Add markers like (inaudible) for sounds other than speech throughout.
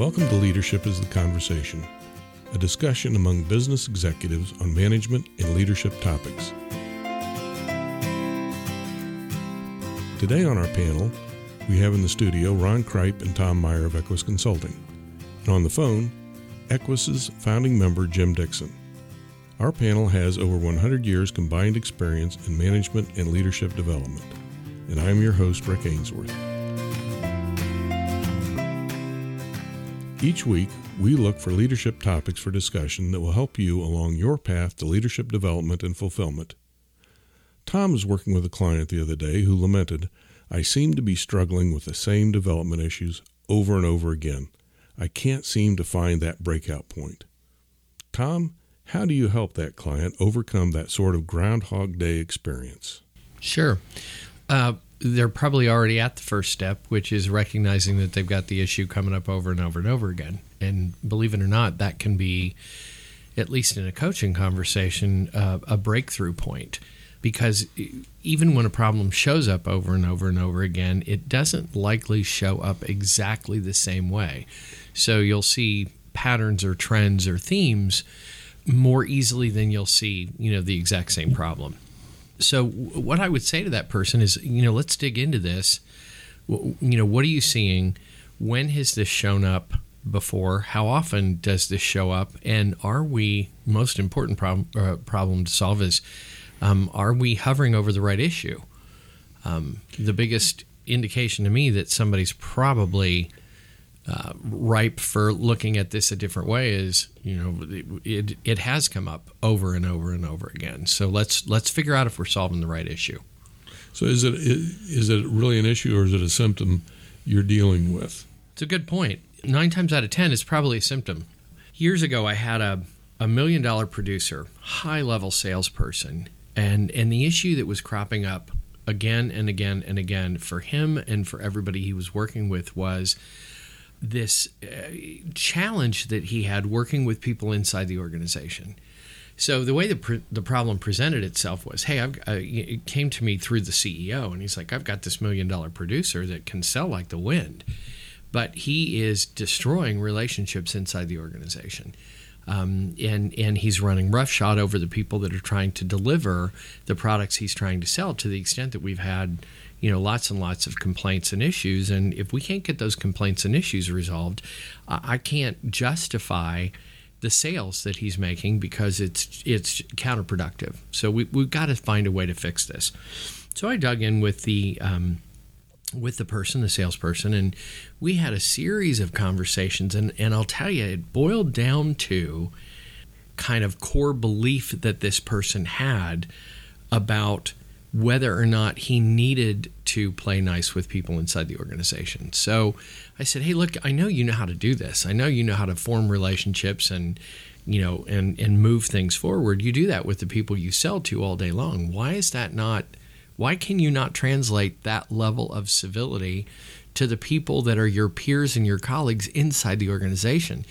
Welcome to Leadership is the Conversation, a discussion among business executives on management and leadership topics. Today on our panel, we have in the studio Ron Kripe and Tom Meyer of Equus Consulting, and on the phone, Equus's founding member Jim Dixon. Our panel has over 100 years combined experience in management and leadership development, and I'm your host, Rick Ainsworth. Each week, we look for leadership topics for discussion that will help you along your path to leadership development and fulfillment. Tom was working with a client the other day who lamented, I seem to be struggling with the same development issues over and over again. I can't seem to find that breakout point. Tom, how do you help that client overcome that sort of Groundhog Day experience? Sure. Uh, they're probably already at the first step, which is recognizing that they've got the issue coming up over and over and over again. And believe it or not, that can be, at least in a coaching conversation, uh, a breakthrough point. Because even when a problem shows up over and over and over again, it doesn't likely show up exactly the same way. So you'll see patterns or trends or themes more easily than you'll see, you know, the exact same problem. So what I would say to that person is, you know, let's dig into this. You know, what are you seeing? When has this shown up before? How often does this show up? And are we most important problem uh, problem to solve is um, are we hovering over the right issue? Um, the biggest indication to me that somebody's probably ripe for looking at this a different way is you know it, it has come up over and over and over again. So let's let's figure out if we're solving the right issue. So is it is it really an issue or is it a symptom you're dealing with? It's a good point. Nine times out of ten it's probably a symptom. Years ago i had a, a million dollar producer high level salesperson and and the issue that was cropping up again and again and again for him and for everybody he was working with was this uh, challenge that he had working with people inside the organization. So the way the pr- the problem presented itself was, hey, I've, uh, it came to me through the CEO, and he's like, I've got this million dollar producer that can sell like the wind, but he is destroying relationships inside the organization. Um, and and he's running roughshod over the people that are trying to deliver the products he's trying to sell. To the extent that we've had you know lots and lots of complaints and issues. And if we can't get those complaints and issues resolved i can't justify the sales that he's making because it's it's counterproductive. So we, we've got to find a way to fix this. So i dug in with the um, with the person the salesperson and we had a series of conversations. And and i'll tell you it boiled down to kind of core belief that this person had about whether or not he needed to play nice with people inside the organization. So I said, "Hey, look, I know you know how to do this. I know you know how to form relationships and you know and and move things forward. You do that with the people you sell to all day long. Why is that not why can you not translate that level of civility to the people that are your peers and your colleagues inside the organization?"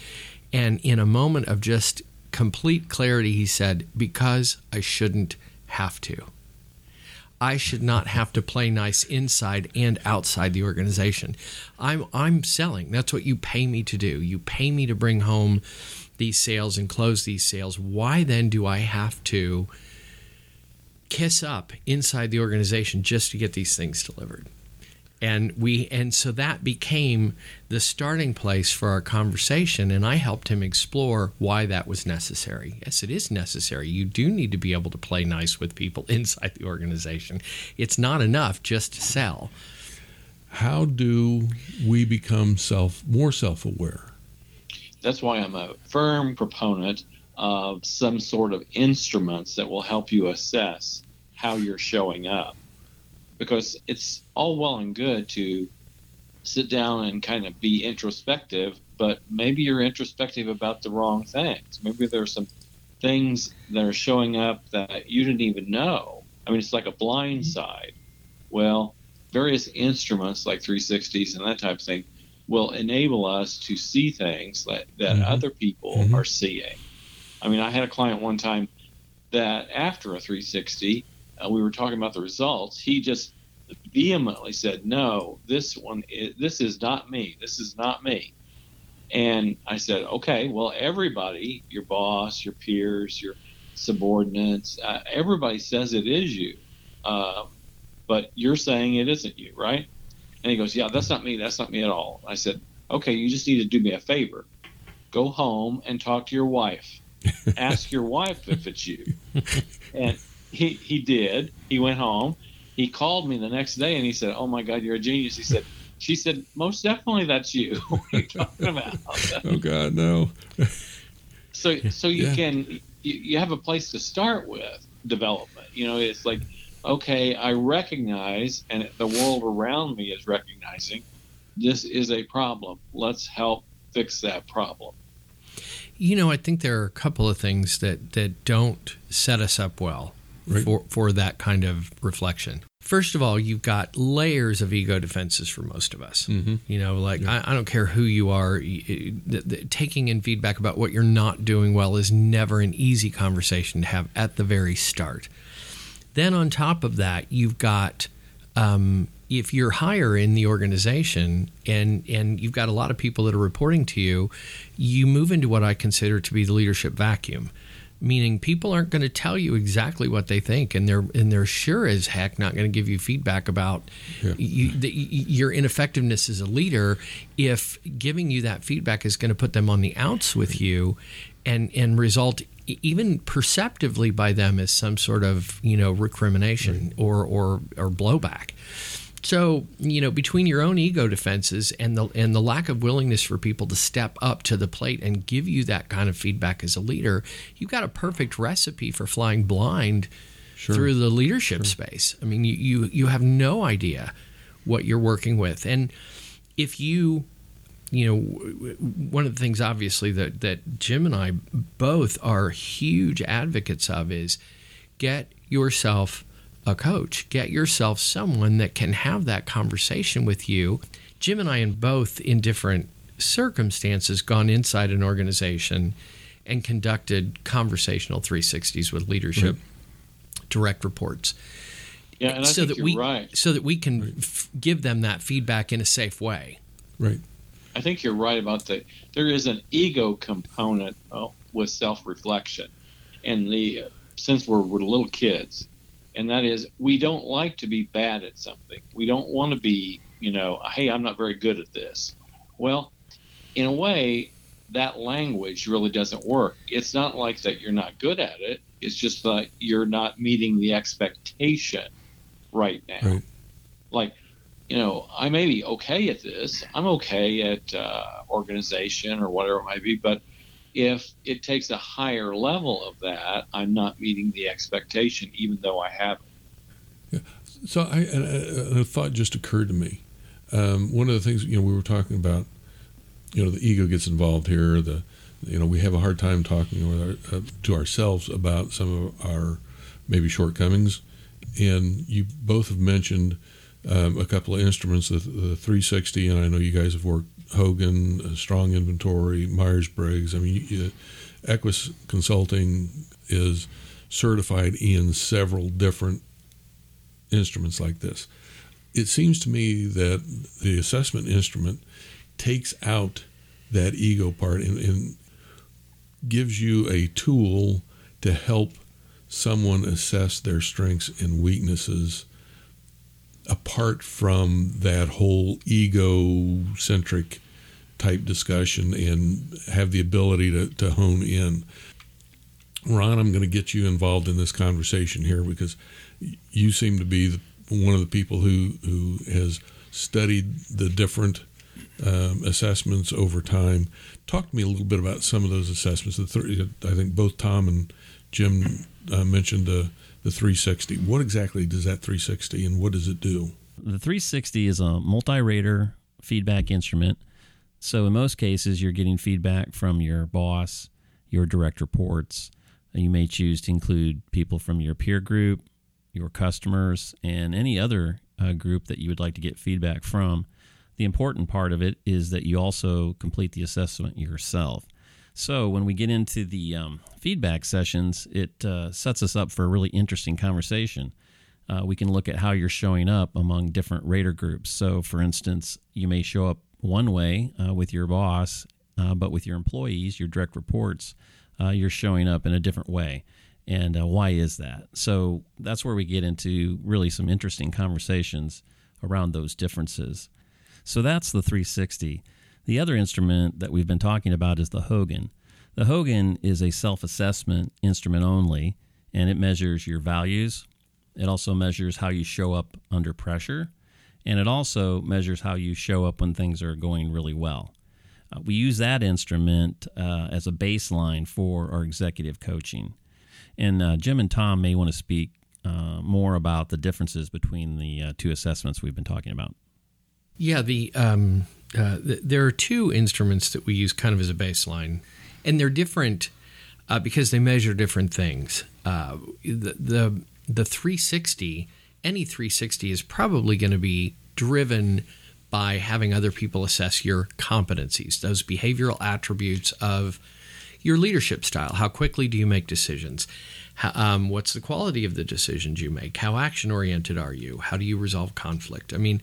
And in a moment of just complete clarity, he said, "Because I shouldn't have to." I should not have to play nice inside and outside the organization. I'm I'm selling. That's what you pay me to do. You pay me to bring home these sales and close these sales. Why then do I have to kiss up inside the organization just to get these things delivered? And we and so that became the starting place for our conversation and i helped him explore why that was necessary. Yes it is necessary. You do need to be able to play nice with people (laughs) inside the organization. It's not enough just to sell. How do we become self more self-aware? That's why i'm a firm proponent of some sort of instruments that will help you assess how you're showing up because it's all well and good to sit down and kind of be introspective, but maybe you're introspective about the wrong things. Maybe there's some things that are showing up that you didn't even know. I mean, it's like a blind side. Well, various instruments like 360s and that type of thing will enable us to see things that, that mm-hmm. other people mm-hmm. are seeing. I mean, I had a client one time that after a 360, uh, we were talking about the results, he just vehemently said, "No, this one, is, this is not me. This is not me." And I said, okay, well, everybody, your boss, your peers, your subordinates, uh, everybody says it is you. Uh, but you're saying it isn't you, right? And he goes, yeah, that's not me. That's not me at all. I said, okay, you just need to do me a favor. Go home and talk to your wife. (laughs) Ask your wife if it's you. And he, he did. He went home. He called me the next day and he said, oh my God, you're a genius. He said, she said, most definitely that's you. (laughs) what are you talking about? oh God, no. so, so you Yeah. can, you, you have a place to start with development. You know, it's like, okay, I recognize, and the world around me is recognizing this is a problem. Let's help fix that problem. You know, I think there are a couple of things that, that don't set us up well Right. for, for that kind of reflection. First of all, you've got layers of ego defenses for most of us. Mm-hmm. You know, like I, I don't care who you are, the, the, taking in feedback about what you're not doing well is never an easy conversation to have at the very start. Then on top of that, you've got um, if you're higher in the organization and and you've got a lot of people that are reporting to you, you move into what I consider to be the leadership vacuum. Meaning people aren't going to tell you exactly what they think, and they're and they're sure as heck not going to give you feedback about Yeah. you, the, your ineffectiveness as a leader. If giving you that feedback is going to put them on the outs with you, and and result even perceptively by them as some sort of you know recrimination or or or blowback. So you know between your own ego defenses and the and the lack of willingness for people to step up to the plate and give you that kind of feedback as a leader, you've got a perfect recipe for flying blind Sure. through the leadership space. I mean, you, you you have no idea what you're working with, and if you you know, one of the things obviously that, that Jim and I both are huge advocates of is get yourself a coach, get yourself someone that can have that conversation with you. Jim and I, in both in different circumstances, gone inside an organization and conducted conversational 360s with leadership, direct reports Yeah, and I so think that you're we right. so that we can f- give them that feedback in a safe way. Right. I think you're right about the. There is an ego component uh, with self-reflection, and the since we're, we're little kids, and that is we don't like to be bad at something. We don't want to be, you know, hey, I'm not very good at this. Well, in a way, that language really doesn't work. It's not like that you're not good at it. It's just that you're not meeting the expectation right now. Right. Like, you know, I may be okay at this. I'm okay at uh, organization or whatever it might be, but if it takes a higher level of that, I'm not meeting the expectation, even though I have it. So I, and a, thought just occurred to me. Um, one of the things you know we were talking about, you know, the ego gets involved here. The you know we have a hard time talking our, uh, to ourselves about some of our maybe shortcomings, and you both have mentioned um, a couple of instruments, the, the 360, and I know you guys have worked Hogan, Strong Inventory, Myers Briggs. I mean, you, Equus Consulting is certified in several different instruments like this. It seems to me that the assessment instrument takes out that ego part and, and gives you a tool to help someone assess their strengths and weaknesses apart from that whole ego centric type discussion and have the ability to, to hone in. Ron, I'm going to get you involved in this conversation here because you seem to be the, one of the people who, who has studied the different um, assessments over time. Talk to me a little bit about some of those assessments. The I think both Tom and Jim uh, mentioned the 360. What exactly does that 360 and what does it do? The 360 is a multi-rater feedback instrument. So in most cases, you're getting feedback from your boss, your direct reports. You may choose to include people from your peer group, your customers, and any other uh, group that you would like to get feedback from. The important part of it is that you also complete the assessment yourself. So when we get into the um, feedback sessions, it uh, sets us up for a really interesting conversation. Uh, we can look at how you're showing up among different rater groups. So, for instance, you may show up one way uh, with your boss uh, but with your employees, your direct reports, uh, you're showing up in a different way. And uh, why is that? So that's where we get into really some interesting conversations around those differences. So that's the 360. The other instrument that we've been talking about is the Hogan. The Hogan is a self assessment instrument only, and it measures your values. It also measures how you show up under pressure, and it also measures how you show up when things are going really well. Uh, we use that instrument uh, as a baseline for our executive coaching. And uh, Jim and Tom may want to speak uh, more about the differences between the uh, two assessments we've been talking about. Yeah, the, um, uh, the, there are two instruments that we use kind of as a baseline, and they're different because they measure different things. the, the the 360, any 360 is probably going to be driven by having other people assess your competencies, those behavioral attributes of your leadership style. How quickly do you make decisions? How, um, what's the quality of the decisions you make? How action oriented are you? How do you resolve conflict? I mean,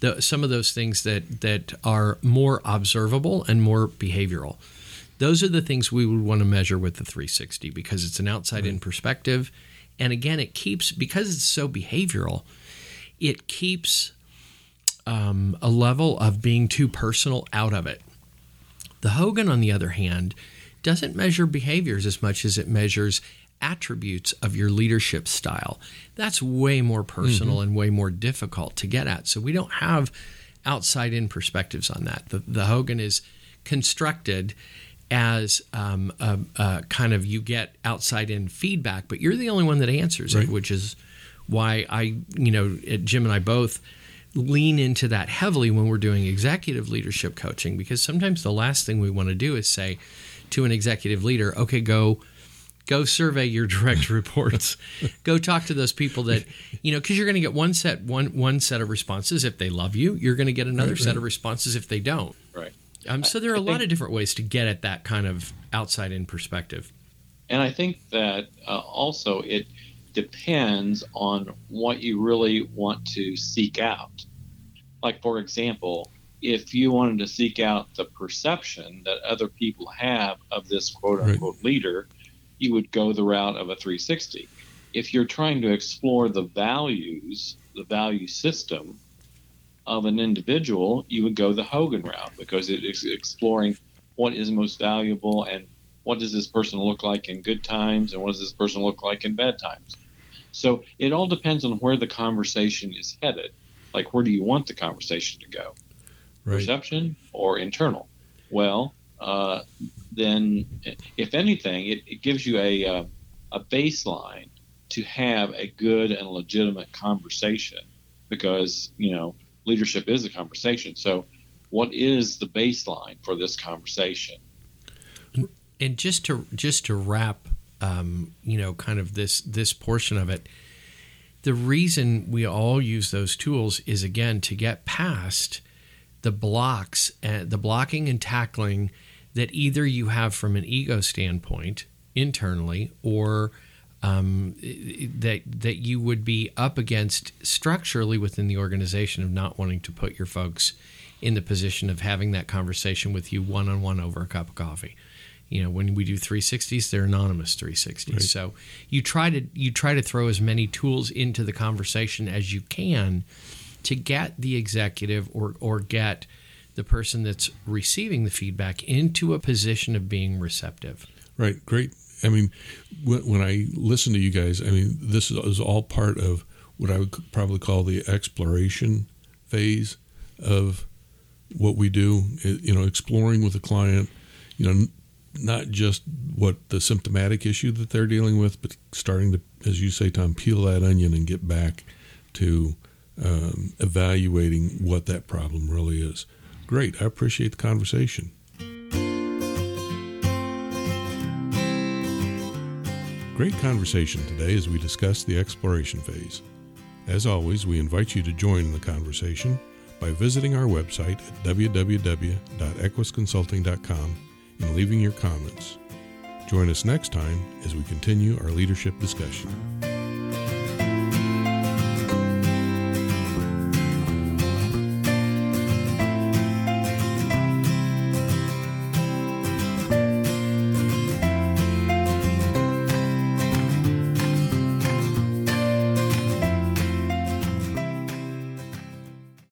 the, some of those things that that are more observable and more behavioral. Those are the things we would want to measure with the 360 because it's an outside in perspective. And again, it keeps, because it's so behavioral, it keeps um, a level of being too personal out of it. The Hogan, on the other hand, doesn't measure behaviors as much as it measures attributes of your leadership style. That's way more personal mm-hmm. and way more difficult to get at. So we don't have outside in perspectives on that. The, the Hogan is constructed as um, a, a kind of you get outside in feedback, but you're the only one that answers right. it, which is why I, you know, Jim and I both lean into that heavily when we're doing executive leadership coaching because sometimes the last thing we want to do is say to an executive leader, okay, go go survey your direct (laughs) reports go talk to those people that you know because you're going to get one set one one set of responses if they love you you're going to get another right, set right. of responses if they don't right um, so there are a lot of different ways to get at that kind of outside in perspective. And I think that uh, also it depends on what you really want to seek out. Like, for example, if you wanted to seek out the perception that other people have of this quote unquote right. leader, you would go the route of a 360. If you're trying to explore the values, the value system of an individual, you would go the Hogan route because it is exploring what is most valuable and what does this person look like in good times and what does this person look like in bad times. So it all depends on where the conversation is headed. Like, where do you want the conversation to go? Right. Perception or internal? Well, uh, then, if anything, it, it gives you a, uh, a baseline to have a good and legitimate conversation because, you know, leadership is a conversation. So, what is the baseline for this conversation? And just to just to wrap, um, you know, kind of this this portion of it, the reason we all use those tools is again to get past the blocks and the blocking and tackling that either you have from an ego standpoint internally or um, that that you would be up against structurally within the organization of not wanting to put your folks in the position of having that conversation with you one on one over a cup of coffee. You know, when we do 360s, they're anonymous 360s. Right. So you try to you try to throw as many tools into the conversation as you can to get the executive or or get the person that's receiving the feedback into a position of being receptive. Right. Great I mean, when, I listen to you guys, I mean, this is all part of what I would probably call the exploration phase of what we do. You know, exploring with a client, you know, not just what the symptomatic issue that they're dealing with, but starting to, as you say, Tom, peel that onion and get back to um, evaluating what that problem really is. Great. I appreciate the conversation. Great conversation today as we discuss the exploration phase. As always, we invite you to join in the conversation by visiting our website at www.equusconsulting.com and leaving your comments. Join us next time as we continue our leadership discussion.